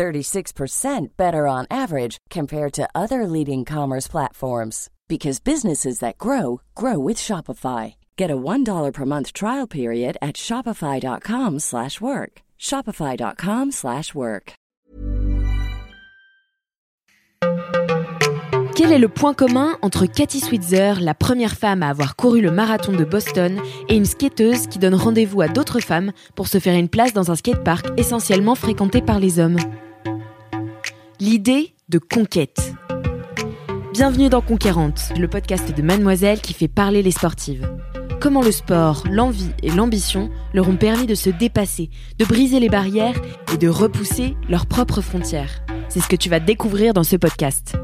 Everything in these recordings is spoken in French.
36% better on average compared to other leading commerce platforms because businesses that grow grow with Shopify. Get a $1 per month trial period at shopify.com/work. shopify.com/work. Quel est le point commun entre Cathy Switzer, la première femme à avoir couru le marathon de Boston, et une skateuse qui donne rendez-vous à d'autres femmes pour se faire une place dans un skatepark essentiellement fréquenté par les hommes? L'idée de conquête. Bienvenue dans Conquérante, le podcast de Mademoiselle qui fait parler les sportives. Comment le sport, l'envie et l'ambition leur ont permis de se dépasser, de briser les barrières et de repousser leurs propres frontières. C'est ce que tu vas découvrir dans ce podcast.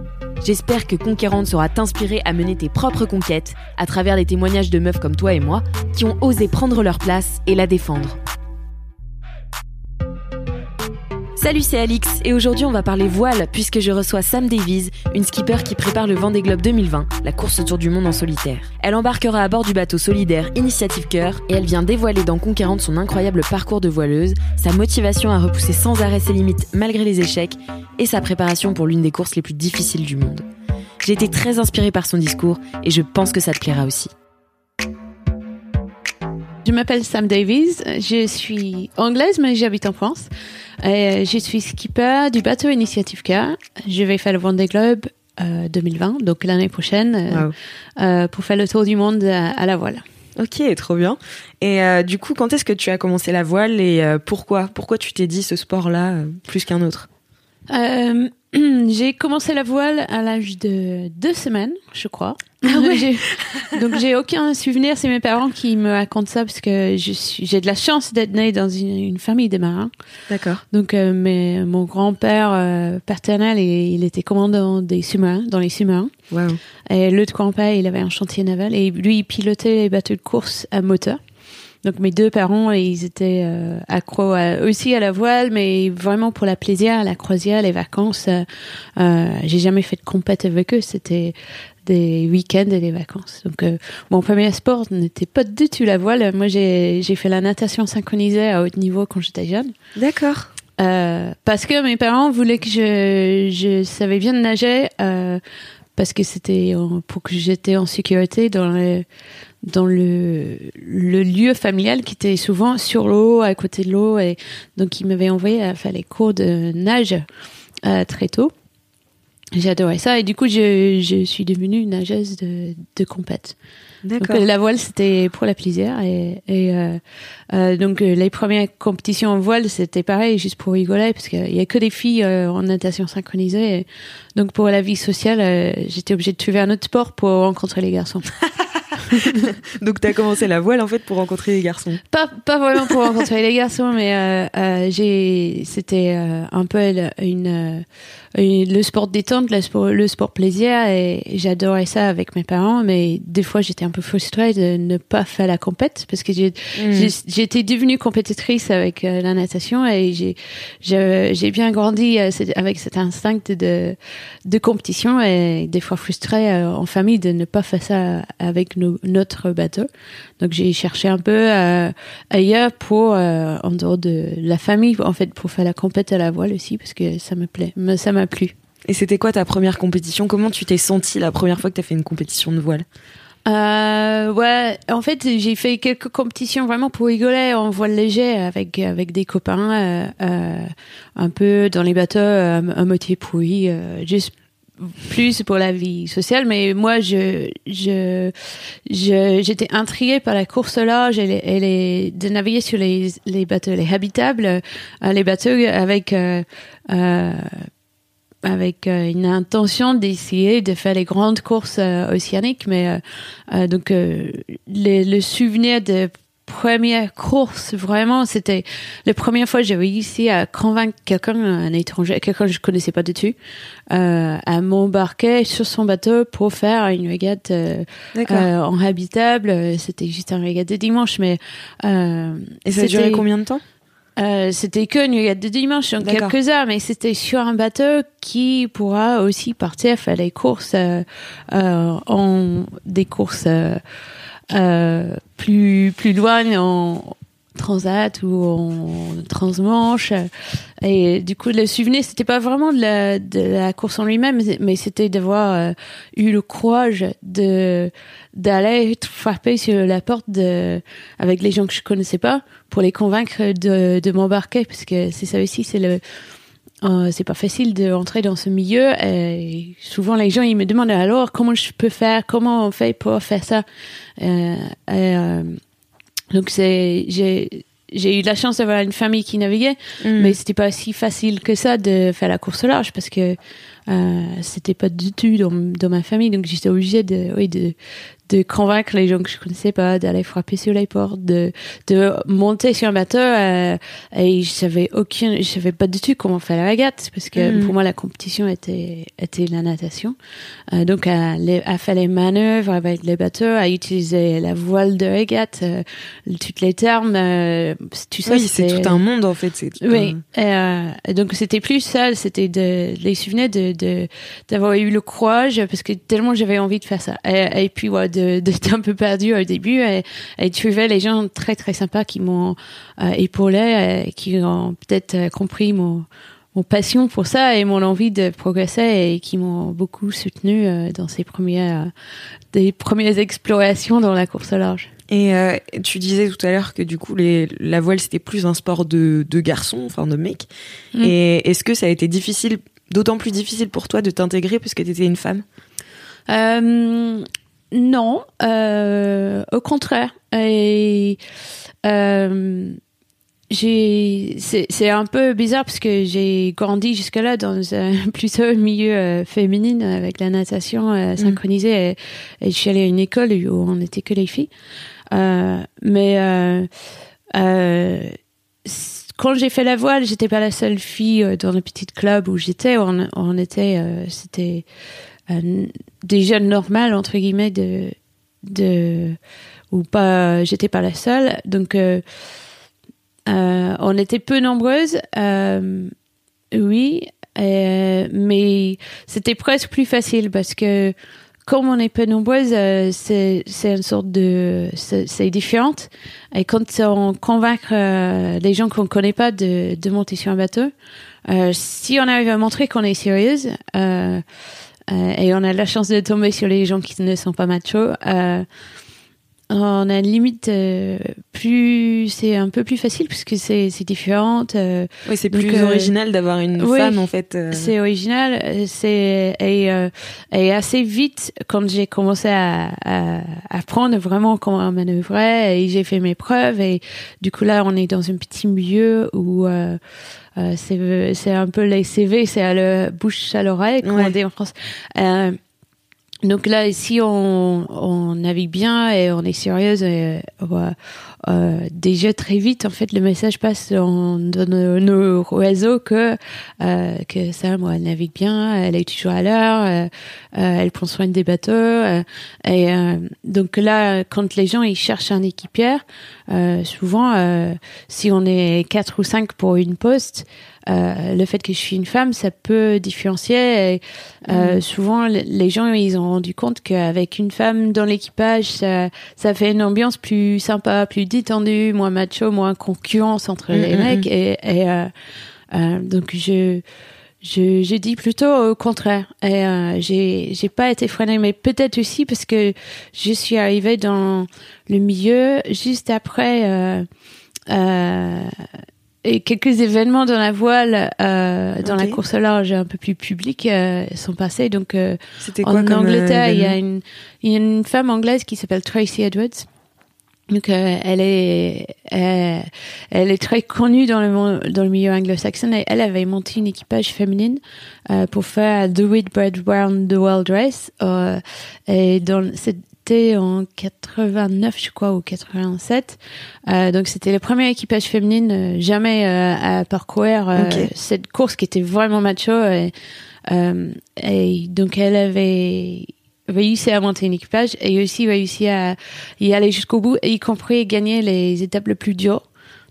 J'espère que Conquérante saura t'inspirer à mener tes propres conquêtes à travers des témoignages de meufs comme toi et moi qui ont osé prendre leur place et la défendre. Salut, c'est Alix et aujourd'hui on va parler voile puisque je reçois Sam Davies, une skipper qui prépare le Vendée Globe 2020, la course autour du monde en solitaire. Elle embarquera à bord du bateau solidaire Initiative Cœur et elle vient dévoiler dans Conquérante son incroyable parcours de voileuse, sa motivation à repousser sans arrêt ses limites malgré les échecs et sa préparation pour l'une des courses les plus difficiles du monde. J'ai été très inspirée par son discours et je pense que ça te plaira aussi. Je m'appelle Sam Davies, je suis anglaise mais j'habite en France. Et je suis skipper du bateau Initiative K. Je vais faire le Vendée Globe euh, 2020, donc l'année prochaine, euh, euh, pour faire le tour du monde à, à la voile. Ok, trop bien. Et euh, du coup, quand est-ce que tu as commencé la voile et euh, pourquoi? Pourquoi tu t'es dit ce sport-là euh, plus qu'un autre? Euh, j'ai commencé la voile à l'âge de deux semaines, je crois. Ah ouais. Donc j'ai aucun souvenir, c'est mes parents qui me racontent ça parce que j'ai de la chance d'être née dans une, une famille de marins. D'accord. Donc euh, mais mon grand-père euh, paternel, il, il était commandant des sous-marins, dans les sous-marins. Waouh. Et l'autre grand-père, il avait un chantier naval et lui, il pilotait les bateaux de course à moteur. Donc mes deux parents, ils étaient euh, accros à- aussi à la voile, mais vraiment pour la plaisir, la croisière, les vacances. euh, euh, J'ai jamais fait de compète avec eux, c'était des week-ends et des vacances. Donc euh, mon premier sport n'était pas du tout la voile. Moi, j'ai fait la natation synchronisée à haut niveau quand j'étais jeune. D'accord. Euh, parce que mes parents voulaient que je, je savais bien nager euh, parce que c'était pour que j'étais en sécurité dans le dans le, le lieu familial qui était souvent sur l'eau à côté de l'eau et donc ils m'avaient envoyé à faire les cours de nage euh, très tôt. J'adorais ça et du coup je, je suis devenue une nageuse de, de compète. D'accord. la voile c'était pour la plaisir et, et euh, euh, donc euh, les premières compétitions en voile c'était pareil juste pour rigoler parce qu'il y a que des filles euh, en natation synchronisée et donc pour la vie sociale euh, j'étais obligée de trouver un autre sport pour rencontrer les garçons Donc t'as commencé la voile en fait pour rencontrer les garçons. pas pas vraiment pour rencontrer les garçons mais euh, euh, j'ai c'était euh, un peu une, le sport détente le sport le sport plaisir et j'adorais ça avec mes parents mais des fois j'étais un peu frustrée de ne pas faire la compète parce que j'ai- j'étais devenue compétitrice avec euh, la natation et j'ai bien grandi euh, avec cet instinct de de compétition et des fois frustrée euh, en famille de ne pas faire ça avec nos- notre bateau. Donc j'ai cherché un peu ailleurs pour en dehors de la famille en fait pour faire la compète à la voile aussi parce que ça me plaît ça m'a plu. Et c'était quoi ta première compétition? Comment tu t'es sentie la première fois que t'as fait une compétition de voile? Euh, ouais, en fait, j'ai fait quelques compétitions vraiment pour rigoler en voile léger avec avec des copains, euh, euh, un peu dans les bateaux, à moitié pourri, juste plus pour la vie sociale. Mais moi, je je je- j'étais intriguée par la course large et, les, et les, de naviguer sur les les bateaux, les habitables, les bateaux avec avec euh, une intention d'essayer de faire les grandes courses euh, océaniques, mais euh, euh, donc euh, le, le souvenir de première course, vraiment, c'était la première fois que j'ai réussi à convaincre quelqu'un, un étranger, quelqu'un que je connaissais pas du tout, euh, à m'embarquer sur son bateau pour faire une régate euh, euh, en habitable. C'était juste un régate de dimanche, mais euh, et ça a duré combien de temps? Euh, c'était que régate de dimanche, en quelques heures, mais c'était sur un bateau qui pourra aussi partir faire des courses euh, en des courses euh, plus plus loin en transat ou en transmanche. Et du coup le souvenir c'était pas vraiment de la, de la course en lui-même mais c'était d'avoir euh, eu le courage de d'aller frapper sur la porte de avec les gens que je connaissais pas pour les convaincre de, de m'embarquer. Parce que c'est ça aussi c'est le euh, c'est pas facile de rentrer dans ce milieu. Et souvent les gens ils me demandent alors comment je peux faire? Comment on fait pour faire ça? Euh, euh, donc c'est j'ai j'ai eu la chance d'avoir une famille qui naviguait mm. mais c'était pas si facile que ça de faire la course au large parce que euh, c'était pas du tout dans, dans ma famille donc j'étais obligée de oui de de convaincre les gens que je connaissais pas d'aller frapper sur les portes de de monter sur un bateau euh, et je savais aucun je savais pas du tout comment faire la régate parce que mm. pour moi la compétition était était la natation euh, donc à, les, à faire les manœuvres avec les bateaux à utiliser la voile de régate euh, toutes les termes euh, tu sais oui, c'est tout un monde en fait c'est oui un... et, donc c'était plus ça c'était de les souvenirs de d'avoir eu le courage parce que tellement j'avais envie de faire ça et, et puis ouais, d'être un peu perdu au début et, et trouver les gens très très sympas qui m'ont euh, épaulé et qui ont peut-être euh, compris mon mon passion pour ça et mon envie de progresser et qui m'ont beaucoup soutenu euh, dans ces premières des premières explorations dans la course au large. Et euh, tu disais tout à l'heure que du coup les, la voile c'était plus un sport de, de garçons, enfin de mecs. Mm. Et est-ce que ça a été difficile d'autant plus difficile pour toi de t'intégrer puisque tu étais une femme euh, Non, euh, au contraire. Et euh, j'ai c'est un peu bizarre parce que j'ai grandi jusque là dans un plutôt milieu féminin avec la natation mm. synchronisée et, et, je suis allée à une école où on était que les filles mais quand j'ai fait la voile, j'étais pas la seule fille euh, dans le petit club où j'étais. On, on, était, euh, c'était euh, des jeunes normales entre guillemets de, ou pas. J'étais pas la seule, donc on était peu nombreuses. oui, mais c'était presque plus facile parce que comme on est peu nombreuses, euh, c'est une sorte de c'est différente. Et quand on convainc euh, les gens qu'on connaît pas de, de monter sur un bateau, euh, si on arrive à montrer qu'on est sérieuse euh, euh, et on a la chance de tomber sur les gens qui ne sont pas machos, on a une limite euh, plus c'est un peu plus facile puisque c'est c'est différente euh, oui c'est plus euh, original d'avoir une femme en fait euh. c'est original c'est et, et assez vite quand j'ai commencé à, à apprendre vraiment comment manœuvrer et j'ai fait mes preuves et du coup là on est dans un petit milieu où c'est c'est un peu les CV c'est à la bouche à l'oreille comme on dit en France donc là, si on, on navigue bien et on est sérieuse, et, euh, euh, déjà très vite, en fait, le message passe dans, dans nos, nos, réseaux que euh, que ça, moi, elle navigue bien, elle est toujours à l'heure, euh, euh, elle prend soin des bateaux. Euh, et donc là, quand les gens ils cherchent un équipière, souvent, si on est quatre ou cinq pour une poste, euh, le fait que je suis une femme, ça peut différencier. Et, euh, mm. Souvent, les gens, ils ont rendu compte qu'avec une femme dans l'équipage, ça, ça fait une ambiance plus sympa, plus détendue, moins macho, moins concurrence entre les mecs. Et, et euh, euh, donc, je je, je dis plutôt au contraire. Et euh, j'ai j'ai pas été freinée, mais peut-être aussi parce que je suis arrivée dans le milieu juste après euh, et quelques événements dans la voile, euh, dans la course large un peu plus public euh, sont passés. Donc, euh, quoi en Angleterre, il y a une, il y a une femme anglaise qui s'appelle Tracy Edwards. Donc, euh, elle est, euh, elle est très connue dans le dans le milieu anglo-saxon. Et elle avait monté une équipage féminine euh, pour faire The Whitbread Round the World Race. et dans c'était en 89, je crois, ou 87. Euh, donc c'était le premier équipage féminine euh, jamais euh, à parcourir euh, Ok. cette course qui était vraiment macho. Et, euh, et donc elle avait réussi à monter un équipage et aussi réussi à y aller jusqu'au bout, y compris gagner les étapes les plus dures.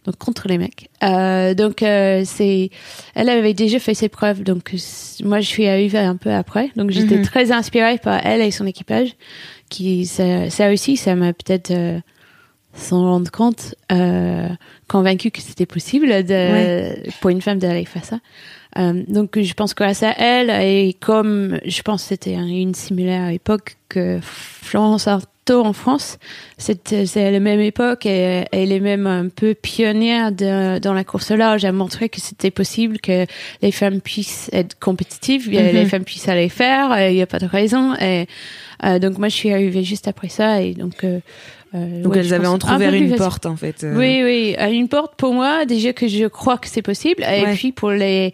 Donc contre les mecs. Euh, donc euh, c'est, elle avait déjà fait ses preuves. Donc moi je suis arrivée un peu après. Donc j'étais Mhm. très inspirée par elle et son équipage, qui ça, ça aussi ça m'a peut-être euh, sans rendre compte euh, convaincue que c'était possible de, Ouais. pour une femme d'aller faire ça. Euh, donc je pense grâce à elle et comme je pense que c'était un- une similaire époque que Florence Artaud en France, c'est la même époque et elle est même un peu pionnière de, dans la course large. Elle a montré que c'était possible que les femmes puissent être compétitives, Mhm. les femmes puissent aller faire, et il n'y a pas de raison. Et euh, donc moi je suis arrivée juste après ça et donc euh, euh, Donc ouais, elles avaient un entrouvert plus une porte en fait. euh. Oui, oui, une porte pour moi, déjà que je crois que c'est possible, et Ouais. puis pour les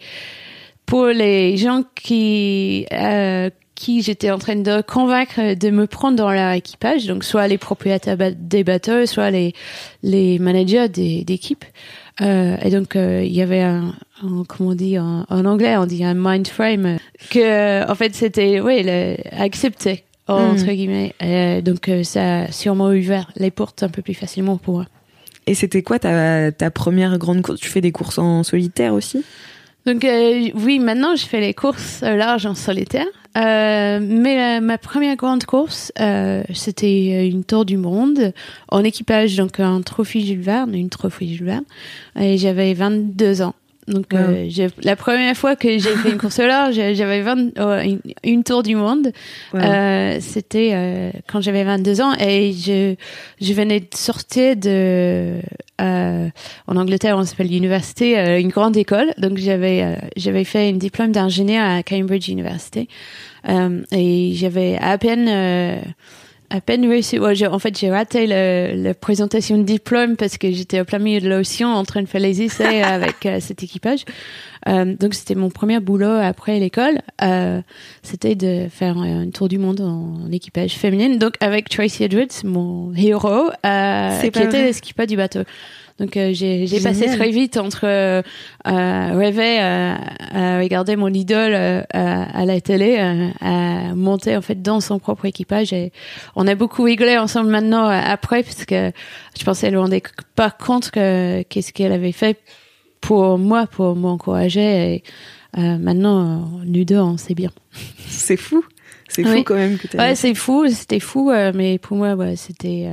pour les gens qui euh, qui j'étais en train de convaincre de me prendre dans leur équipage, donc soit les propriétaires des bateaux, soit les les managers des d'équipes. Euh, et donc euh, il y avait un, un- comment on dit en, en anglais, on dit un mind frame que en fait c'était oui le, entre guillemets. Et, donc euh, ça a sûrement ouvert les portes un peu plus facilement pour moi. Et c'était quoi ta, ta première grande course Tu fais des courses en solitaire aussi? Donc euh, oui, maintenant je fais les courses au large en solitaire. Euh, mais la- ma première grande course, euh, c'était une tour du monde en équipage, donc un trophée Jules Verne, une trophée Jules Verne. Et j'avais 22 ans. Donc euh, j'ai- la première fois que j'ai fait une course au large, j'avais 20 oh, une, une tour du monde. Euh, c'était euh, quand j'avais 22 ans et je, je venais de sortir de euh, en Angleterre on s'appelle l'université euh, une grande école. Donc j'avais euh, j'avais fait un diplôme d'ingénieur à Cambridge University. Euh, et j'avais à peine euh, à peine réussi. En fait, j'ai raté le, la présentation de diplôme parce que j'étais au plein milieu de l'océan en train de faire les essais avec euh, cet équipage. Euh, donc, c'était mon premier boulot après l'école. Euh, c'était de faire un tour du monde en, en équipage féminine. Donc, avec Tracy Edwards, mon héros, euh, qui était vrai. l'esquipage du bateau. Donc, euh, j'ai j'ai passé très vite entre euh, euh, rêver euh, à regarder mon idole euh, à, la télé, euh, à monter en fait dans son propre équipage. Et on a beaucoup rigolé ensemble maintenant après parce que je pensais elle ne rendait pas compte que qu'est-ce qu'elle avait fait pour moi, pour m'encourager. Et euh, maintenant, euh, nous deux, on sait bien. C'est fou. C'est fou quand même que tu Ouais, c'est fou, c'était fou, euh, mais pour moi, ouais, c'était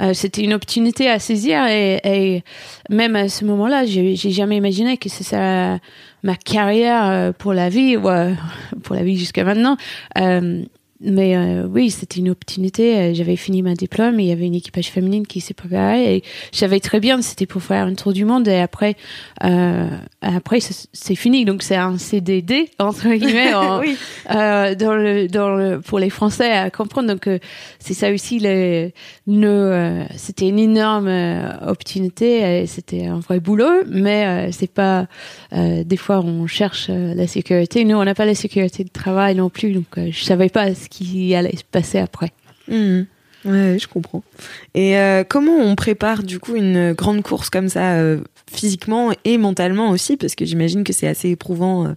euh, c'était une opportunité à saisir et, et même à ce moment-là, j'ai jamais imaginé que ce serait ma carrière pour la vie ou pour la vie jusqu'à maintenant. Mais euh, oui, c'était une opportunité. Euh, J'avais fini ma diplôme, et il y avait une équipage féminine qui s'est préparée et je savais très bien que c'était pour faire un tour du monde et après, euh, après c'est fini. Donc c'est un CDD entre guillemets en, oui. euh, dans le, dans le, pour les Français à comprendre. Donc, euh, c'est ça aussi, le, nos, euh, c'était une énorme euh, opportunité, c'était un vrai boulot, mais euh, c'est pas, euh, des fois on cherche la sécurité. Nous, on n'a pas la sécurité de travail non plus, donc euh, je savais pas ce qui allait se passer après. Mhm. Ouais, je comprends. Et euh, comment on prépare du coup une grande course comme ça, euh, physiquement et mentalement aussi, parce que j'imagine que c'est assez éprouvant euh,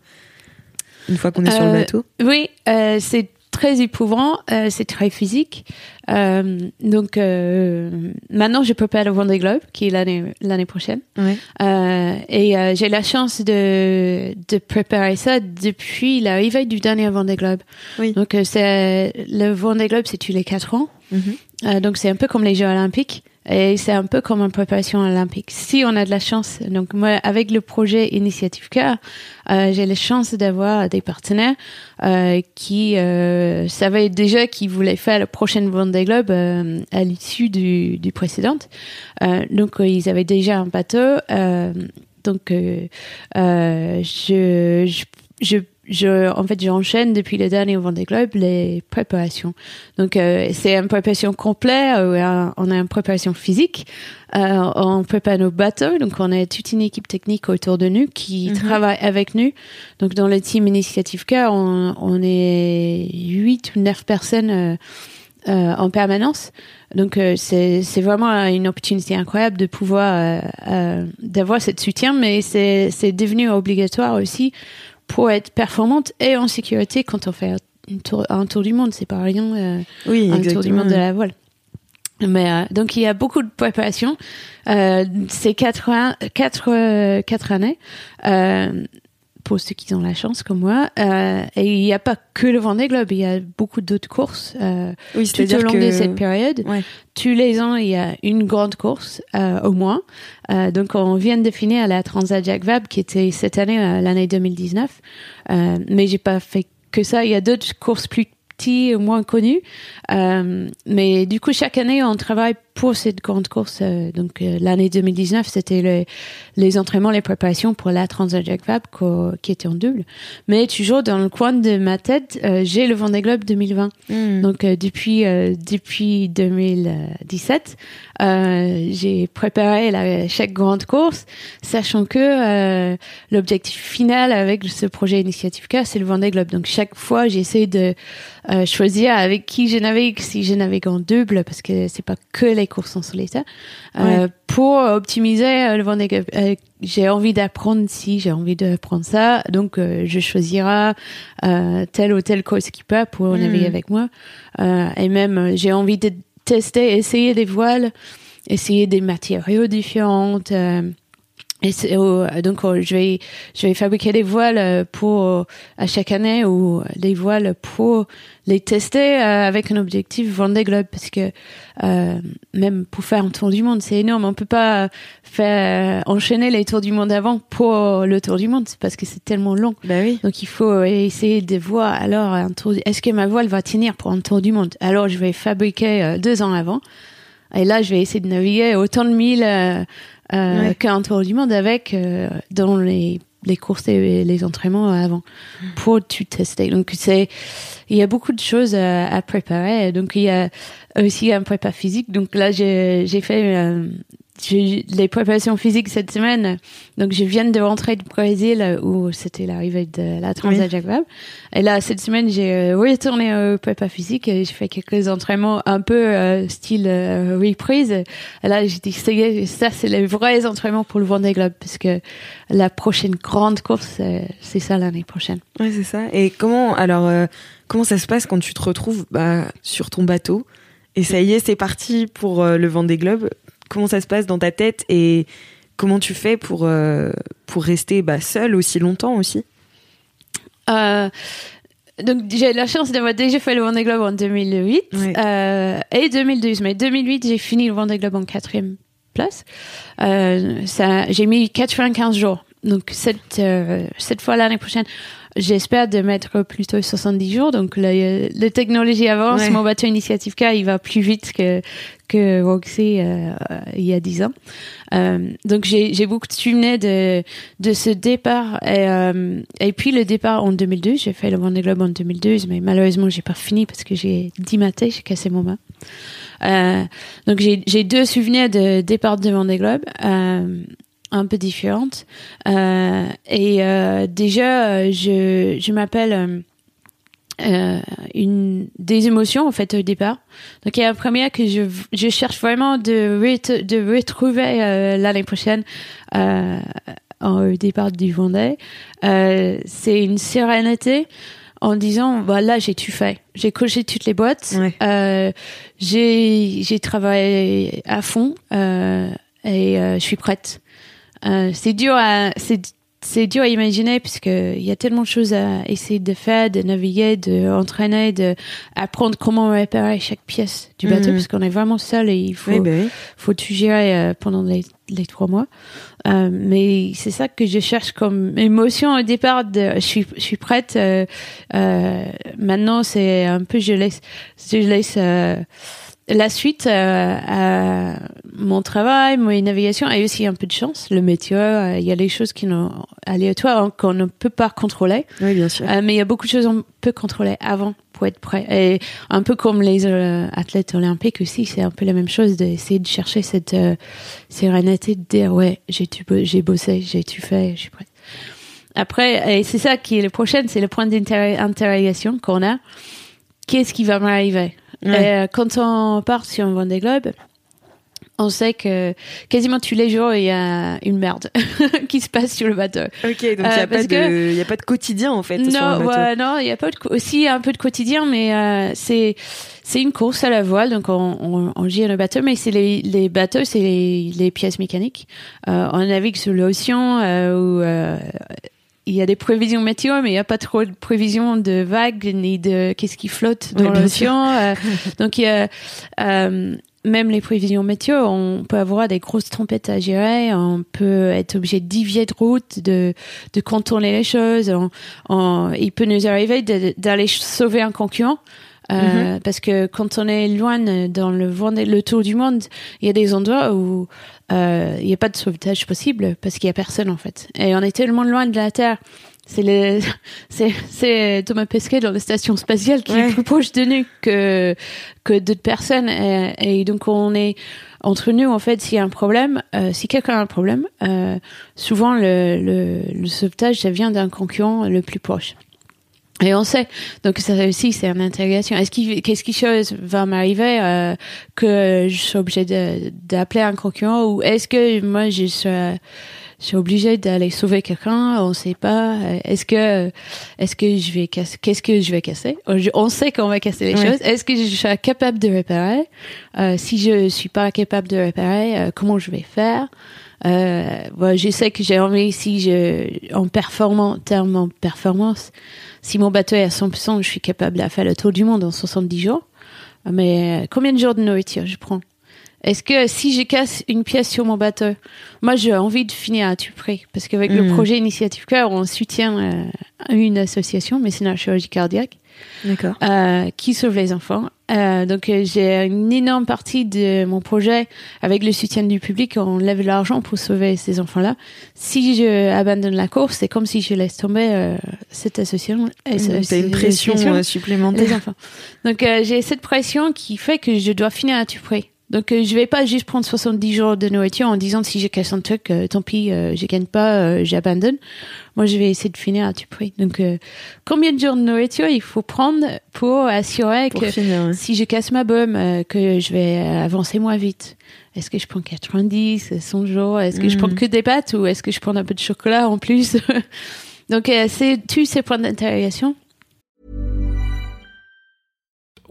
une fois qu'on est sur le bateau. Oui, c'est très éprouvant, euh, c'est très physique. Euh, donc euh, maintenant, je prépare le Vendée Globe, qui est l'année l'année prochaine. Ouais. Euh, et euh, j'ai la chance de, de préparer ça depuis l'arrivée du dernier Vendée Globe. Oui. Donc euh, c'est le Vendée Globe, c'est tous les quatre ans. Euh, donc c'est un peu comme les Jeux Olympiques et c'est un peu comme une préparation olympique. Si on a de la chance, donc moi avec le projet Initiative Cœur, euh, j'ai la chance d'avoir des partenaires euh, qui euh, savaient déjà qu'ils voulaient faire le prochain Vendée Globe euh, à l'issue du, du précédent. Euh, donc ils avaient déjà un bateau. Donc je, je, je je, en fait, j'enchaîne depuis le dernier Vendée Globe les préparations. Donc, euh, c'est une préparation complète. où on a une préparation physique. Euh, on prépare nos bateaux. Donc, on a toute une équipe technique autour de nous qui Mhm. travaille avec nous. Donc, dans le team Initiative Cœur, on, on est huit ou neuf personnes euh, en permanence. Donc c'est c'est vraiment une opportunité incroyable de pouvoir d'avoir cette soutien, mais c'est c'est devenu obligatoire aussi pour être performante et en sécurité quand on fait tour, un tour du monde. C'est pas rien. oui, un tour du monde de la voile. Mais euh, donc il y a beaucoup de préparation. Euh, c'est quatre, quatre, euh, quatre années euh, pour ceux qui ont la chance comme moi. Euh, et il n'y a pas que le Vendée Globe, il y a beaucoup d'autres courses oui, tout au long que... de cette période. Ouais. Tous les ans, il y a une grande course au moins. donc on vient de finir la Transat Jacques Vabre qui était cette année, l'année 2019. mais j'ai pas fait que ça. Il y a d'autres courses plus moins connu. Euh, mais du coup, chaque année, on travaille pour cette grande course. Euh, donc, euh, l'année 2019, c'était le, les entraînements, les préparations pour la Transat Jacques Vabre qui était en double. Mais toujours dans le coin de ma tête, euh, j'ai le Vendée Globe 2020. Mm. Donc, euh, depuis, depuis 2017, j'ai préparé la, chaque grande course, sachant que l'objectif final avec ce projet Initiative K, c'est le Vendée Globe. Donc, chaque fois, j'essaie de choisir avec qui je navigue, si je navigue en double, parce que c'est pas que les courses en solitaire, euh, pour optimiser euh, le Vendée. Euh, j'ai envie d'apprendre si j'ai envie d'apprendre ça, donc euh, je choisirai euh, tel ou tel co-skipper pour Mm. naviguer avec moi. Euh, et même, j'ai envie de tester, essayer des voiles, essayer des matériaux différentes. Euh, et donc je vais je vais fabriquer des voiles euh, pour à chaque année ou des voiles pour les tester euh, avec un objectif Vendée Globe parce que euh, même pour faire un tour du monde c'est énorme. On peut pas faire enchaîner les tours du monde avant pour le tour du monde parce que c'est tellement long. Bah oui. donc il faut essayer de voir alors un tour est-ce que ma voile va tenir pour un tour du monde? Alors je vais fabriquer euh, deux ans avant. Et là je vais essayer de naviguer autant de milles euh, euh, Ouais. qu'un tour du monde avec euh, dans les les courses et les entraînements avant pour tout tester. Donc c'est il y a beaucoup de choses à, à préparer. Donc il y a aussi un prépa physique. Donc là j'ai j'ai fait euh, j'ai les préparations physiques cette semaine donc je viens de rentrer du Brésil où c'était l'arrivée de la Transat. Jacques Vabre. Et là, cette semaine, j'ai euh, retourné au prépa physique et j'ai fait quelques entraînements un peu euh, style euh, reprise. Et là, j'ai dit, ça c'est les vrais entraînements pour le Vendée Globe parce que la prochaine grande course, c'est ça l'année prochaine. Ouais, c'est ça. Et comment, alors, euh, comment ça se passe quand tu te retrouves bah, sur ton bateau? Et ça y est, c'est parti pour euh, le Vendée Globe Comment ça se passe dans ta tête et comment tu fais pour, euh, pour rester bah, seul aussi longtemps aussi? Euh, donc j'ai la chance d'avoir déjà fait le Vendée Globe en 2008 Ouais. euh, et 2012. Mais 2008, j'ai fini le Vendée Globe en quatrième place. Euh, ça, j'ai mis 95 jours. Donc cette cette fois l'année prochaine, j'espère de mettre plutôt 70 jours. Donc la, la technologie avance. Ouais. Mon bateau Initiative K, il va plus vite que que Roxy euh, il y a 10 ans. Euh, donc j'ai beaucoup de souvenirs de de ce départ et euh, et puis le départ en 2012. J'ai fait le Vendée Globe en 2012, mais malheureusement j'ai pas fini parce que j'ai dimaté, j'ai cassé mon main. Euh, donc j'ai j'ai deux souvenirs de départ de Vendée Globe. Euh, un peu différentes euh, et euh, déjà euh, je je m'appelle euh, euh, une des émotions en fait au départ. Donc il y a la première que je je cherche vraiment de de retrouver euh, l'année prochaine euh, au départ du Vendée. Euh, c'est une sérénité en disant voilà j'ai tout fait, j'ai coché toutes les boîtes, Ouais. euh, j'ai j'ai travaillé à fond euh, et euh, je suis prête. Euh, c'est dur à c'est c'est dur à imaginer puisque il y a tellement de choses à essayer de faire, de naviguer, de entraîner, de apprendre comment réparer chaque pièce du bateau Mhm. parce qu'on est vraiment seul et il faut Oui, oui. faut tout gérer euh, pendant les, les trois mois. Euh, mais c'est ça que je cherche comme émotion au départ. De, je suis je suis prête. euh, euh, maintenant c'est un peu je laisse je laisse euh, la suite euh, à mon travail, mes navigations et aussi un peu de chance. Le météo, euh, il y a des choses qui sont aléatoires hein, qu'on ne peut pas contrôler. Oui, bien sûr. Euh, mais il y a beaucoup de choses qu'on peut contrôler avant pour être prêt. Et un peu comme les euh, athlètes olympiques aussi, c'est un peu la même chose d'essayer de chercher cette sérénité de dire ouais, j'ai j'ai bossé, j'ai tout fait, je suis prête. Après, et c'est ça qui est le prochain, c'est le point d'interrogation qu'on a, qu'est-ce qui va m'arriver? Ouais. Et, euh, quand on part sur un Vendée Globe, on sait que quasiment tous les jours il y a une merde qui se passe sur le bateau. Ok, donc il n'y Euh, a, pas parce de- que- a pas de quotidien en fait. sur Non, bateau. ouais, non, il y a pas de, aussi un peu de quotidien, mais euh, c'est c'est une course à la voile, donc on, on, on gère le bateau, mais c'est les, les bateaux, c'est les, les pièces mécaniques. Euh, on navigue sur l'océan euh, euh, il y a des prévisions météo, mais il n'y a pas trop de prévisions de vagues ni de qu'est-ce qui flotte dans l'océan. Euh, donc il y a euh, même les prévisions météo, on peut avoir des grosses tempêtes à gérer, on peut être obligé de dévier de route, de, de contourner les choses. On- on- il peut nous arriver d'aller sauver un concurrent. euh, Parce que quand on est loin dans le, le tour du monde, il y a des endroits où euh, il n'y a pas de sauvetage possible parce qu'il y a personne en fait. Et on est tellement loin de la Terre. C'est le, c'est, c'est Thomas Pesquet dans la station spatiale qui Ouais. est plus proche de nous que que d'autres personnes. Et, et donc on est entre nous en fait. S'il y a un problème, euh, si quelqu'un a un problème, euh, souvent le, le, le sauvetage ça vient d'un concurrent le plus proche. Et on sait, donc ça aussi c'est une intégration. Est-ce qu'il, qu'est-ce qui chose va m'arriver euh, que je suis obligée d'appeler un concurrent ou est-ce que moi je suis, je suis obligée d'aller sauver quelqu'un? On sait pas. Est-ce que, est-ce que je vais casser Qu'est-ce que je vais casser? On sait qu'on va casser les Ouais. choses. Est-ce que je suis capable de réparer? Euh, Si je suis pas capable de réparer, euh, comment je vais faire? Euh, voilà, je sais que j'ai envie, si je, en performant, terme en performance, si mon bateau est à 100%, je suis capable de faire le tour du monde en 70 jours. Mais euh, combien de jours de nourriture je prends? Est-ce que si je casse une pièce sur mon bateau, moi j'ai envie de finir à tout prix parce qu'avec le Mhm. projet Initiative Cœur, on soutient euh, une association, mécénat chirurgie cardiaque. Euh, qui sauve les enfants. Euh, donc euh, j'ai une énorme partie de mon projet avec le soutien du public. On lève l'argent pour sauver ces enfants-là. Si je abandonne la course, c'est comme si je laisse tomber euh, cette association. et ce- T'as une pression euh, les supplémentaire. enfants. Donc j'ai cette pression qui fait que je dois finir à tout prix. Donc euh, je vais pas juste prendre 70 jours de nourriture en disant si je casse un truc, euh, tant pis, euh, je gagne pas, euh, j'abandonne. Moi je vais essayer de finir à tout prix. Donc euh, combien de jours de nourriture il faut prendre pour assurer Pour que finir. ouais. si je casse ma bombe, euh, que je vais avancer moins vite? Est-ce que je prends 90, 100 jours? Est-ce que je prends Mhm. que des pâtes ou est-ce que je prends un peu de chocolat en plus? Donc euh, c'est tous ces points d'interrogation.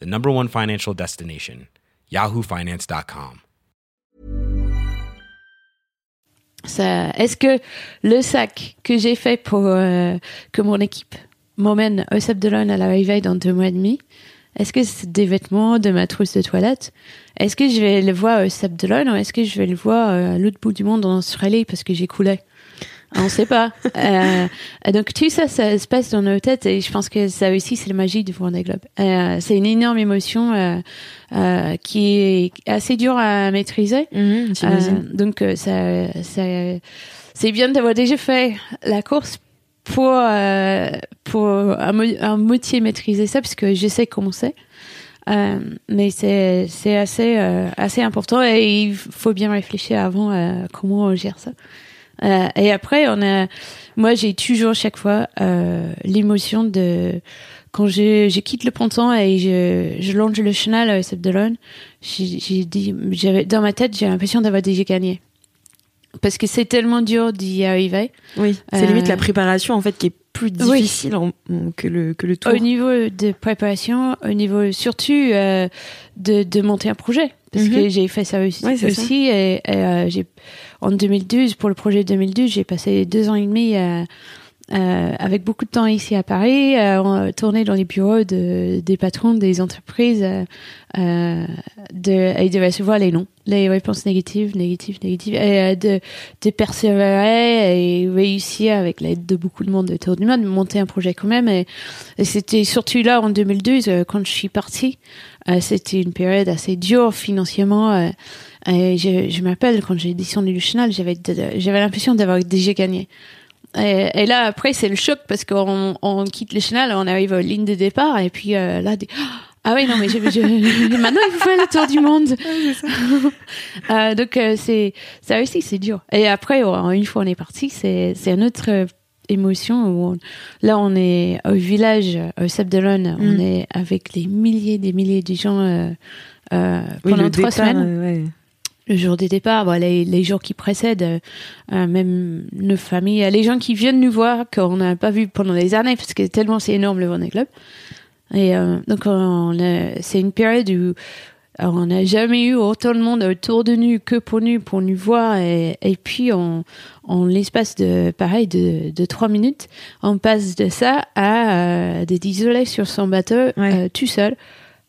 the number one financial destination, yahoofinance.com. Est-ce que le sac que j'ai fait pour euh, que mon équipe m'emmène au Sable à l'arrivée dans deux mois et demi, est-ce que c'est des vêtements, de ma trousse de toilette? Est-ce que je vais le voir au Sable ou est-ce que je vais le voir euh, à l'autre bout du monde en Australie parce que j'ai coulé On ne sait pas. Euh, donc tout ça, ça se passe dans nos têtes et je pense que ça aussi, c'est la magie du Vendée Globe. Euh, c'est une énorme émotion euh, euh, qui est assez dure à maîtriser. Mhm. Euh, donc euh, ça, ça, c'est bien d'avoir déjà fait la course pour euh, pour à moitié maîtriser ça parce que je sais comment c'est. Euh, mais c'est c'est assez euh, assez important et il faut bien réfléchir avant à comment on gère ça. Euh, et après on a moi j'ai toujours chaque fois euh, l'émotion de quand je, je quitte le ponton et je, je longe le chenal à Sable d'Olonne, j'ai dit, j'avais, dans ma tête, j'ai l'impression d'avoir déjà gagné. Parce que c'est tellement dur d'y arriver. oui, c'est euh, limite la préparation en fait qui est plus Oui. difficile en- que le que le tour. Au niveau de préparation, au niveau surtout euh, de, de monter un projet. Parce Mhm. que j'ai fait ça aussi. Ouais, c'est ça. aussi et, et, euh, j'ai, en 2012, pour le projet 2012, j'ai passé deux ans et demi euh, euh, avec beaucoup de temps ici à Paris, euh, tourné dans les bureaux de, des patrons des entreprises euh, et de recevoir les noms les réponses négatives, négatives, négatives, et de, persévérer et réussir avec l'aide de beaucoup de monde autour du monde, monter un projet quand même. Et, et c'était surtout là en 2012 euh, quand je suis partie. C'était une période assez dure financièrement. Et je, je m'appelle quand j'ai descendu du chenal, j'avais j'avais l'impression d'avoir déjà gagné. Et, et là après c'est le choc parce qu'on on quitte le chenal, on arrive aux lignes de départ et puis euh, là des- ah oui non mais je, je- maintenant il faut faire le tour du monde. Euh, donc euh, c'est ça aussi c'est dur. Et après oh, une fois on est parti c'est c'est une autre émotion où on- là on est au village au Sable d'Olonne, on Mm. est avec les milliers des milliers de gens euh, euh, Oui, pendant le trois départ, semaines euh, ouais. Le jour des départs, bon, les, les jours qui précèdent, euh, euh, même nos familles, les gens qui viennent nous voir qu'on n'a pas vu pendant des années parce que tellement c'est énorme le Vendée Globe. Et euh, donc on a- c'est une période où on n'a jamais eu autant de monde autour de nous que pour nous pour nous voir et, et puis on, en l'espace de pareil de, de trois minutes, on passe de ça à euh, d'être isolé sur son bateau Ouais. euh, tout seul.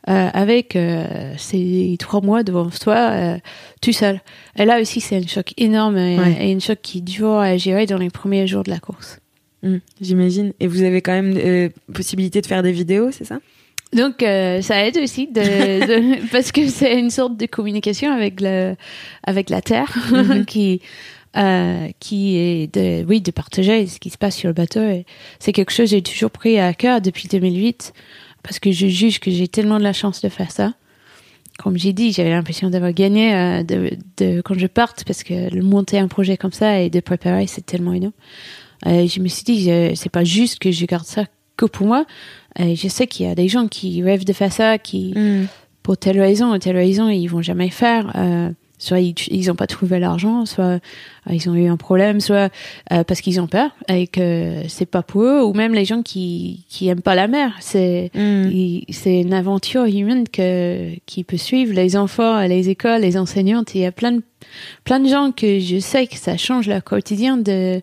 Euh, avec euh, ces trois mois devant soi, euh, tout seul. Et là aussi, c'est un choc énorme et, Ouais. et un choc qui est dur à gérer dans les premiers jours de la course. Mm, J'imagine. Et vous avez quand même euh, possibilité de faire des vidéos, c'est ça? Donc, euh, ça aide aussi de, de- parce que c'est une sorte de communication avec le, avec la terre Mhm. qui, euh, qui est de, oui, de partager ce qui se passe sur le bateau. C'est quelque chose que j'ai toujours pris à cœur depuis 2008 parce que je juge que j'ai tellement de la chance de faire ça. Comme j'ai dit, j'avais l'impression d'avoir gagné euh, de, de, quand je parte parce que le monter un projet comme ça et de préparer, c'est tellement énorme. Euh, je me suis dit, c'est pas juste que je garde ça que pour moi. Et je sais qu'il y a des gens qui rêvent de faire ça, qui, pour telle raison ou telle raison, ils vont jamais faire. Soit ils ils ont pas trouvé l'argent, soit euh, ils ont eu un problème, soit euh, parce qu'ils ont peur et que c'est pas pour eux, ou même les gens qui qui aiment pas la mer. C'est Mm. c'est une aventure humaine que qui peut suivre les enfants, les écoles, les enseignantes. Il y a plein de plein de gens que je sais que ça change leur quotidien de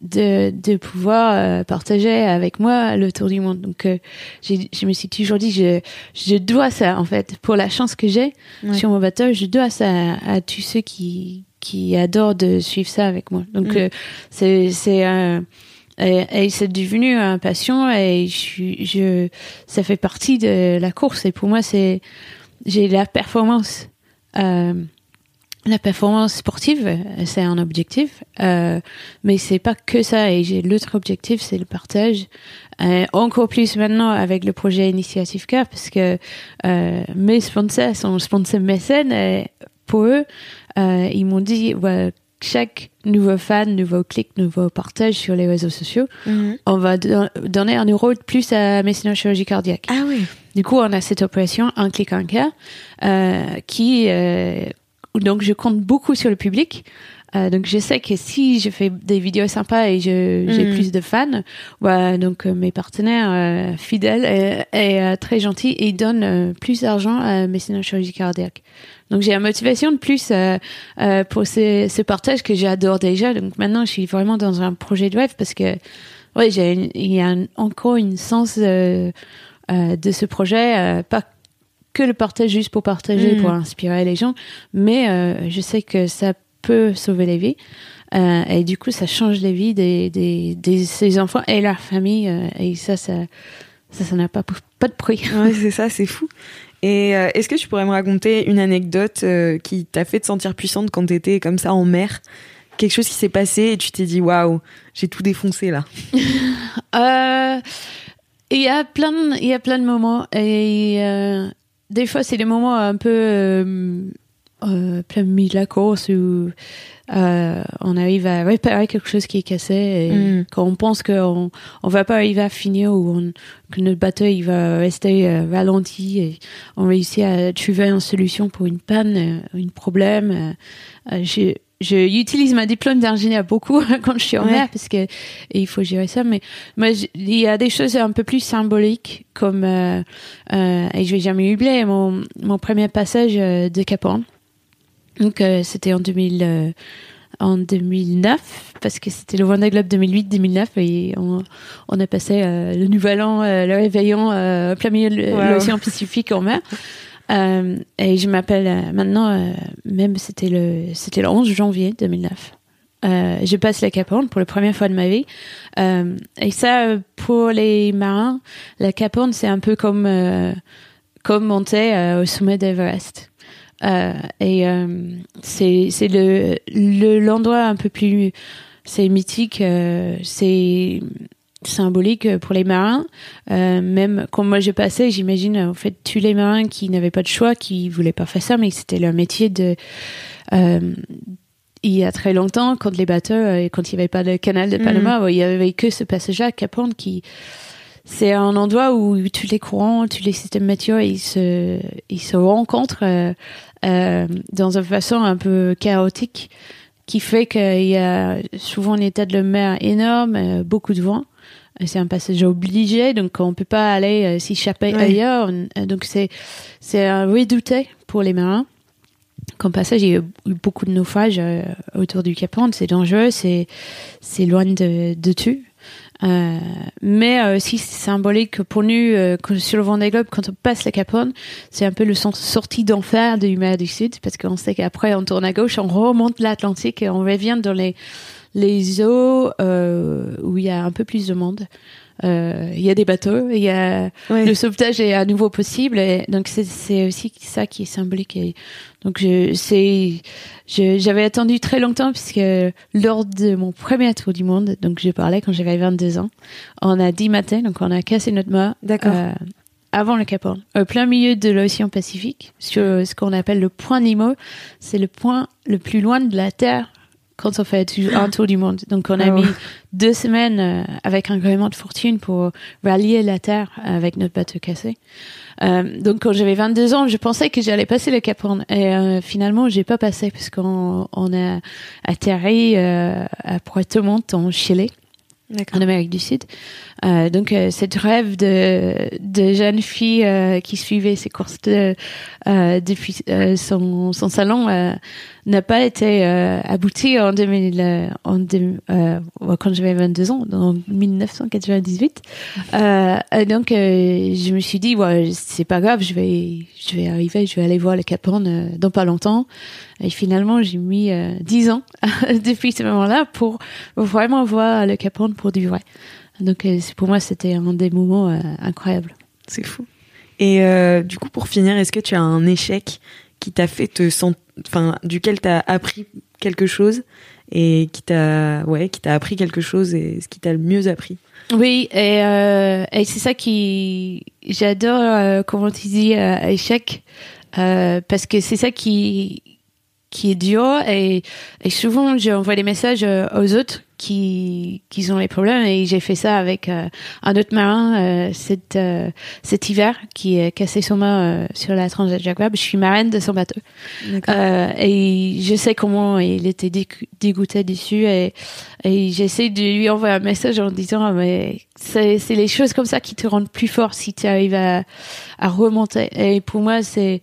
de, de pouvoir euh, partager avec moi le tour du monde. Donc, euh, je me suis toujours dit, je, je dois ça, en fait, pour la chance que j'ai Ouais. sur mon bateau, je dois ça à, à tous ceux qui, qui adorent de suivre ça avec moi. Donc, Mm. euh, c'est, c'est et, et c'est devenu un passion et je, je, ça fait partie de la course. Et pour moi, c'est, j'ai la performance, euh, la performance sportive, euh, c'est un objectif, euh, mais c'est pas que ça. Et j'ai l'autre objectif, c'est le partage. Euh, encore plus maintenant avec le projet Initiative Car, parce que euh, mes sponsors sont sponsors mécènes. Et pour eux, euh, ils m'ont dit, ouais, chaque nouveau fan, nouveau clic, nouveau partage sur les réseaux sociaux, Mhm. on va don- donner un euro de plus à mécénat chirurgie cardiaque. Ah oui. Du coup, on a cette opération un clic un cas euh, qui euh, donc je compte beaucoup sur le public. Euh, donc je sais que si je fais des vidéos sympas et je- j'ai Mhm. plus de fans, ouais, donc euh, mes partenaires euh, fidèles et, et, euh, très gentils, ils donnent euh, plus d'argent à mécénat chirurgie cardiaque. Donc j'ai la motivation de plus euh, euh, pour ce, ce partage que j'adore déjà. Donc maintenant je suis vraiment dans un projet de rêve parce que ouais j'ai il y a un- encore une sens euh, euh, de ce projet, euh, pas que le partage juste pour partager, Mm. pour inspirer les gens, mais euh, je sais que ça peut sauver les vies. Euh, et du coup, ça change les vies des, des, des ces enfants et leur famille. euh, et ça, ça, ça, n'a pas, pas de prix. Ouais, c'est ça, c'est fou. Et euh, est-ce que tu pourrais me raconter une anecdote qui t'a fait te sentir puissante quand t'étais comme ça en mer? Quelque chose qui s'est passé et tu t'es dit waouh, j'ai tout défoncé là. Il y a plein, de- il y a plein de moments et des fois c'est des moments un peu euh, euh, plein milieu de la course où euh, on arrive à réparer quelque chose qui est cassé et Mm. quand on pense qu'on on va pas arriver à finir ou on- que notre bateau il va rester euh, ralenti et on réussit à trouver une solution pour une panne, euh, un problème. Je, utilise ma diplôme d'ingénieur beaucoup quand je suis en Ouais. mer parce que il faut gérer ça. Mais, mais il y a des choses un peu plus symboliques comme euh, euh, et je vais jamais oublier mon mon premier passage euh, de Cap Horn. Donc euh, c'était en 2000 euh, en 2009 parce que c'était le Vendée Globe 2008-2009 et on, on a passé euh, le nouvel an, le réveillon euh, plein milieu de Wow. l'océan Pacifique en mer. Euh, et je m'appelle euh, maintenant, euh, même c'était le, c'était le 11 janvier 2009. Euh, je passe la Cap pour la première fois de ma vie. Et ça, pour les marins, la Cap c'est un peu comme, comme monter au sommet d'Everest. Et c'est c'est le le- l'endroit un peu plus c'est mythique c'est symbolique pour les marins euh, même quand moi j'ai passé j'imagine en fait tous les marins qui n'avaient pas de choix qui voulaient pas faire ça mais c'était leur métier de euh, il y a très longtemps quand les bateaux euh, quand il n'y avait pas de canal de Panama il y avait que ce passage-là Cap Horn qui c'est un endroit où tous les courants, tous les systèmes météo, ils se, ils se rencontrent euh, euh, dans une façon un peu chaotique, qui fait qu'il y a souvent un état de la mer énorme, euh, beaucoup de vent. C'est un passage obligé, donc on peut pas aller euh, s'échapper Ouais. ailleurs. Euh, Donc c'est c'est un redouté pour les marins. Comme passage, il y a eu beaucoup de naufrages euh, autour du Cap Horn. C'est dangereux, c'est c'est loin de, de tout. Euh, mais euh, aussi c'est symbolique pour nous euh, sur le Vendée Globe quand on passe le Cap Horn c'est un peu le sortie d'enfer du mer du Sud parce qu'on sait qu'après on tourne à gauche on remonte l'Atlantique et on revient dans les les eaux euh, où il y a un peu plus de monde Euh, il y a des bateaux il y a Ouais. le sauvetage est à nouveau possible et donc c'est aussi ça qui est symbolique et donc c'est j'avais attendu très longtemps puisque lors de mon premier tour du monde donc je parlais quand j'avais 22 ans on a 10 matins donc on a cassé notre mât D'accord. euh, avant le Cap Horn au plein milieu de l'océan Pacifique sur ce qu'on appelle le point Nemo c'est le point le plus loin de la Terre quand on fait tu- un tour du monde donc on a Ah mis deux semaines euh, avec un gréement de fortune pour rallier la Terre avec notre bateau cassé. Euh, donc quand j'avais 22 ans, je pensais que j'allais passer le Cap Horn et euh, finalement j'ai pas passé parce qu'on on a atterri euh, à Puerto Montt en Chili en Amérique du Sud. Euh, donc euh, cette rêve de, de jeune fille euh, qui suivait ses courses de, euh, depuis euh, son, son salon euh, n'a pas été euh, abouti en 2000 euh, en deux- euh, quand j'avais 22 ans en 1998 euh, donc euh, je me suis dit ouais, c'est pas grave je vais je vais arriver je vais aller voir le Cap Horn euh, dans pas longtemps. Et finalement j'ai mis euh, 10 ans depuis ce moment-là pour vraiment voir le Cap Horn pour du vrai. Donc euh, pour moi c'était un des moments euh, incroyables. C'est fou. Et euh, du coup, pour finir, est-ce que tu as un échec qui t'a fait te sentir, enfin, duquel t'as appris quelque chose et qui t'a, ouais, qui t'a appris quelque chose et ce qui t'a le mieux appris. Oui, et, euh, et c'est ça qui j'adore euh, comment tu dis euh, échec euh, parce que c'est ça qui qui est dur et, et souvent j'envoie des messages euh, aux autres qui qui ont les problèmes. Et j'ai fait ça avec euh, un autre marin euh, cet euh, cet hiver qui a cassé son mât euh, sur la Transat Jacques Vabre. Je suis marraine de son bateau. Euh, et je sais comment il était dégoûté dessus et, et j'essaie de lui envoyer un message en disant Ah, mais c'est c'est les choses comme ça qui te rendent plus fort si tu arrives à, à remonter. Et pour moi c'est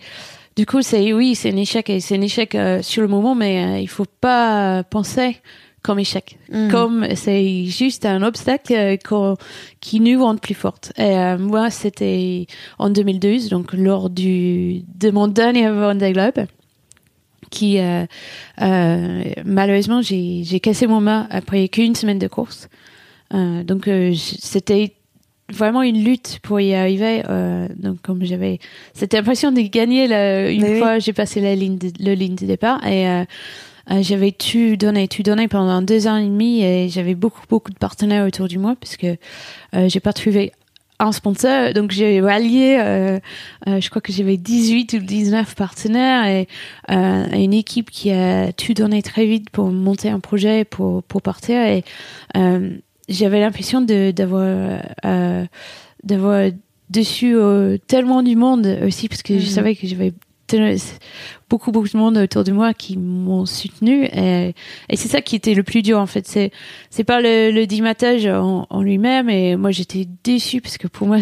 du coup c'est oui c'est un échec. Et c'est un échec euh, sur le moment mais euh, il faut pas penser comme échec Mm. comme c'est juste un obstacle euh, qui nous rend plus fortes. Et euh, moi, c'était en 2012, donc lors du de mon dernier Vendée Globe, qui euh, euh, malheureusement j'ai cassé mon mât après qu'une semaine de course. Donc c'était vraiment une lutte pour y arriver. Euh, donc comme j'avais, c'était l'impression de gagner la- une Mais oui. fois j'ai passé la ligne de, le ligne de départ et euh, euh, j'avais tout donné, tout donné pendant deux ans et demi et j'avais beaucoup, beaucoup de partenaires autour du moi parce que euh, j'ai pas trouvé un sponsor. Donc j'ai rallié, euh, euh, je crois que j'avais 18 ou 19 partenaires et une équipe qui a tout donné très vite pour monter un projet, pour, pour partir. Et j'avais l'impression de d'avoir d'avoir dessus euh, tellement du monde aussi parce que je Mhm. savais que j'avais beaucoup beaucoup de monde autour de moi qui m'ont soutenu et, c'est ça qui était le plus dur en fait. C'est c'est pas le, le dimatage en, lui-même et moi j'étais déçue parce que pour moi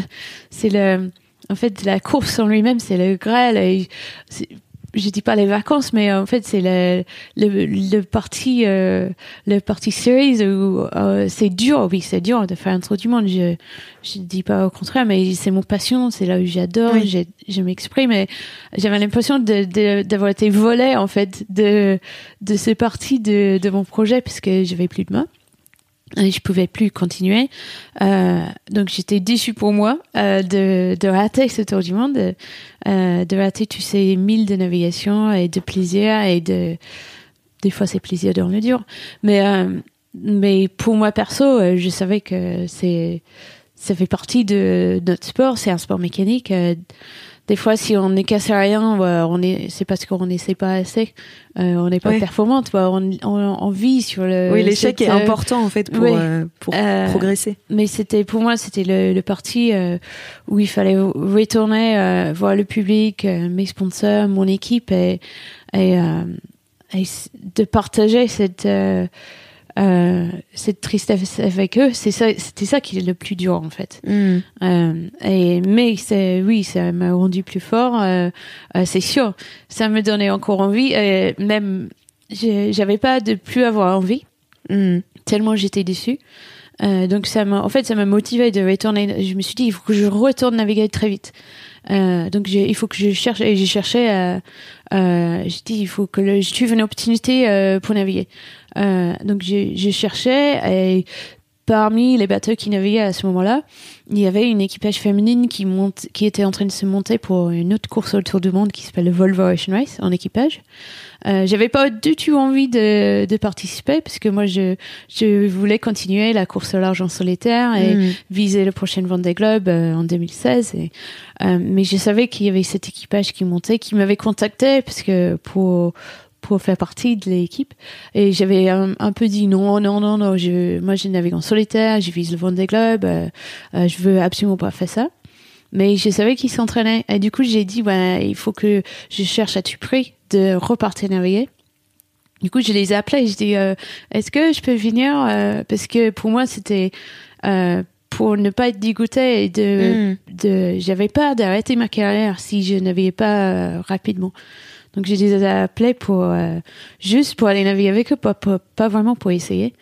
c'est le en fait la course en lui-même c'est le grêle je dis pas les vacances, mais en fait c'est le le, le parti euh, le parti series où euh, c'est dur, oui c'est dur de faire un tour du monde. Je je dis pas au contraire, mais c'est mon passion, c'est là où j'adore, Oui. j'ai- je m'exprime. Mais j'avais l'impression de de- d'avoir été volée en fait de de ce parti de de mon projet parce que j'avais plus de main. Et je pouvais plus continuer. Euh, donc j'étais déçue pour moi euh, de, de rater ce tour du monde, de, euh, de rater tous ces milles de navigation et de plaisir et de des fois c'est plaisir dans le dur. Mais euh, mais pour moi perso, euh, je savais que c'est ça fait partie de notre sport. C'est un sport mécanique. Des fois, si on ne casse rien, ouais, on est, c'est parce qu'on n'essaie pas assez. Euh, on n'est pas Ouais. performante. on, on, on vit sur le. oui, l'échec est euh, important en fait pour, oui. euh, pour progresser. mais c'était pour moi c'était le, le parti où il fallait retourner voir le public, mes sponsors, mon équipe et et, et s- de partager cette euh, cette tristesse avec eux. C'est ça, c'était ça qui est le plus dur en fait. Mm. Euh, et mais c'est oui, ça m'a rendu plus fort. euh, c'est sûr, ça me donnait encore envie. Et même j'avais pas de plus avoir envie Mm. tellement j'étais déçue. Donc ça m'a, en fait, ça m'a motivé de retourner. Je me suis dit, il faut que je retourne naviguer très vite. Euh, donc il faut que je cherche et j'ai cherché. Euh, euh, j'ai dit, il faut que le- je trouve une opportunité euh, pour naviguer. Euh, donc j'ai cherché et parmi les bateaux qui naviguaient à ce moment-là, il y avait une équipage féminine qui monte, qui était en train de se monter pour une autre course autour du monde qui s'appelle le Volvo Ocean Race en équipage. Euh, j'avais pas du tout envie de, de participer parce que moi je je voulais continuer la course au large en solitaire et Mm. viser le prochain Vendée Globe euh, en 2016 et, euh, mais je savais qu'il y avait cet équipage qui montait qui m'avait contacté parce que pour pour faire partie de l'équipe. Et j'avais un, un peu dit non non non non je moi je navigue en solitaire je vise le Vendée Globe euh, euh, je veux absolument pas faire ça. Mais je savais qu'ils s'entraînaient. Et du coup j'ai dit bah il faut que je cherche à tout prix de repartir naviguer. Du coup, je les ai appelés. Et je dis euh, est-ce que je peux venir euh, parce que pour moi c'était euh, pour ne pas être dégoûté et de Mm. de j'avais peur d'arrêter ma carrière si je naviguais pas rapidement. Donc je les ai appelés pour euh, juste pour aller naviguer avec eux, pas, pas, pas vraiment pour essayer.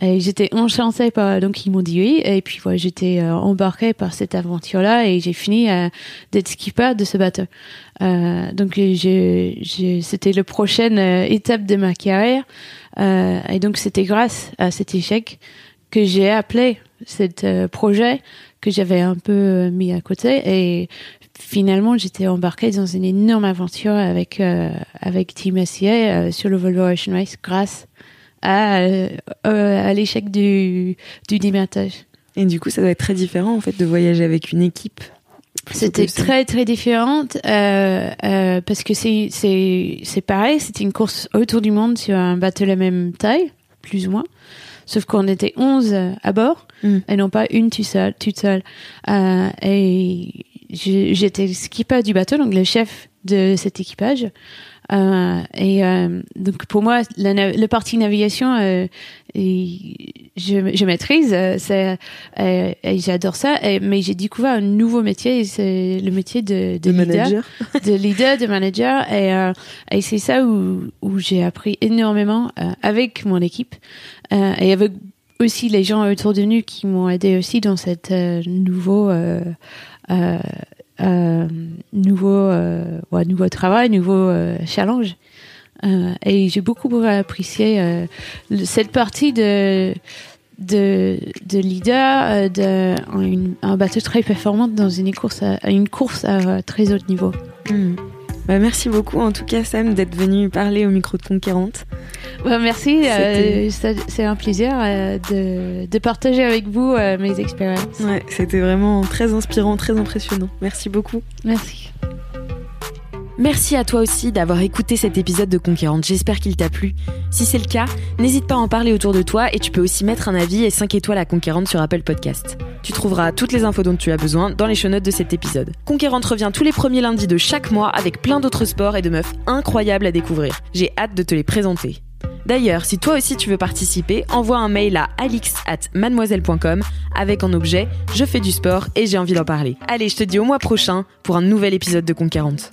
Et j'étais enchantée par donc ils m'ont dit oui et puis voilà, j'étais euh, embarquée par cette aventure là et j'ai fini euh, d'être skipper de ce bateau. Euh, donc c'était la prochaine euh, étape de ma carrière euh, et donc c'était grâce à cet échec que j'ai appelé cet projet que j'avais un peu mis à côté et finalement j'étais embarquée dans une énorme aventure avec euh, avec Team SCA euh, sur le Volvo Ocean Race grâce à, euh, euh, à l'échec du du démarrage. Et du coup, ça doit être très différent en fait de voyager avec une équipe. C'était très très différente parce que c'est c'est pareil, c'était une course autour du monde sur un bateau de la même taille, plus ou moins. Sauf qu'on était 11 à bord Mm. et non pas une toute seule. Toute seule. Euh, et j'étais le skipper du bateau, donc le chef de cet équipage. Euh, et euh, donc pour moi, la, na- le parti navigation, euh, et je, je maîtrise, euh, c'est, euh, et j'adore ça. Et, mais j'ai découvert un nouveau métier, c'est le métier de, de, de leader manager. de leader, de manager. Et, euh, et c'est ça où, où j'ai appris énormément avec mon équipe et avec aussi les gens autour de nous qui m'ont aidé aussi dans cette euh, nouveau nouveau euh, ouais, nouveau travail, nouveau euh, challenge. Euh, et j'ai beaucoup apprécié euh, cette partie de de, de leader euh, de un, un bateau très performant dans une course à, une course à très haut niveau. Mm. Bah, merci beaucoup en tout cas Sam d'être venu parler au micro de Conquérante. Ouais, merci, euh, c'est un plaisir euh, de, de partager avec vous euh, mes expériences. Ouais, c'était vraiment très inspirant, très impressionnant. Merci beaucoup. Merci. Merci à toi aussi d'avoir écouté cet épisode de Conquérante, j'espère qu'il t'a plu. Si c'est le cas, n'hésite pas à en parler autour de toi et tu peux aussi mettre un avis et 5 étoiles à Conquérante sur Apple Podcast. Tu trouveras toutes les infos dont tu as besoin dans les show notes de cet épisode. Conquérante revient tous les premiers lundis de chaque mois avec plein d'autres sports et de meufs incroyables à découvrir. J'ai hâte de te les présenter. D'ailleurs, si toi aussi tu veux participer, envoie un mail à alix at mademoiselle.com avec en objet Je fais du sport et j'ai envie d'en parler. Allez, je te dis au mois prochain pour un nouvel épisode de Conquérante.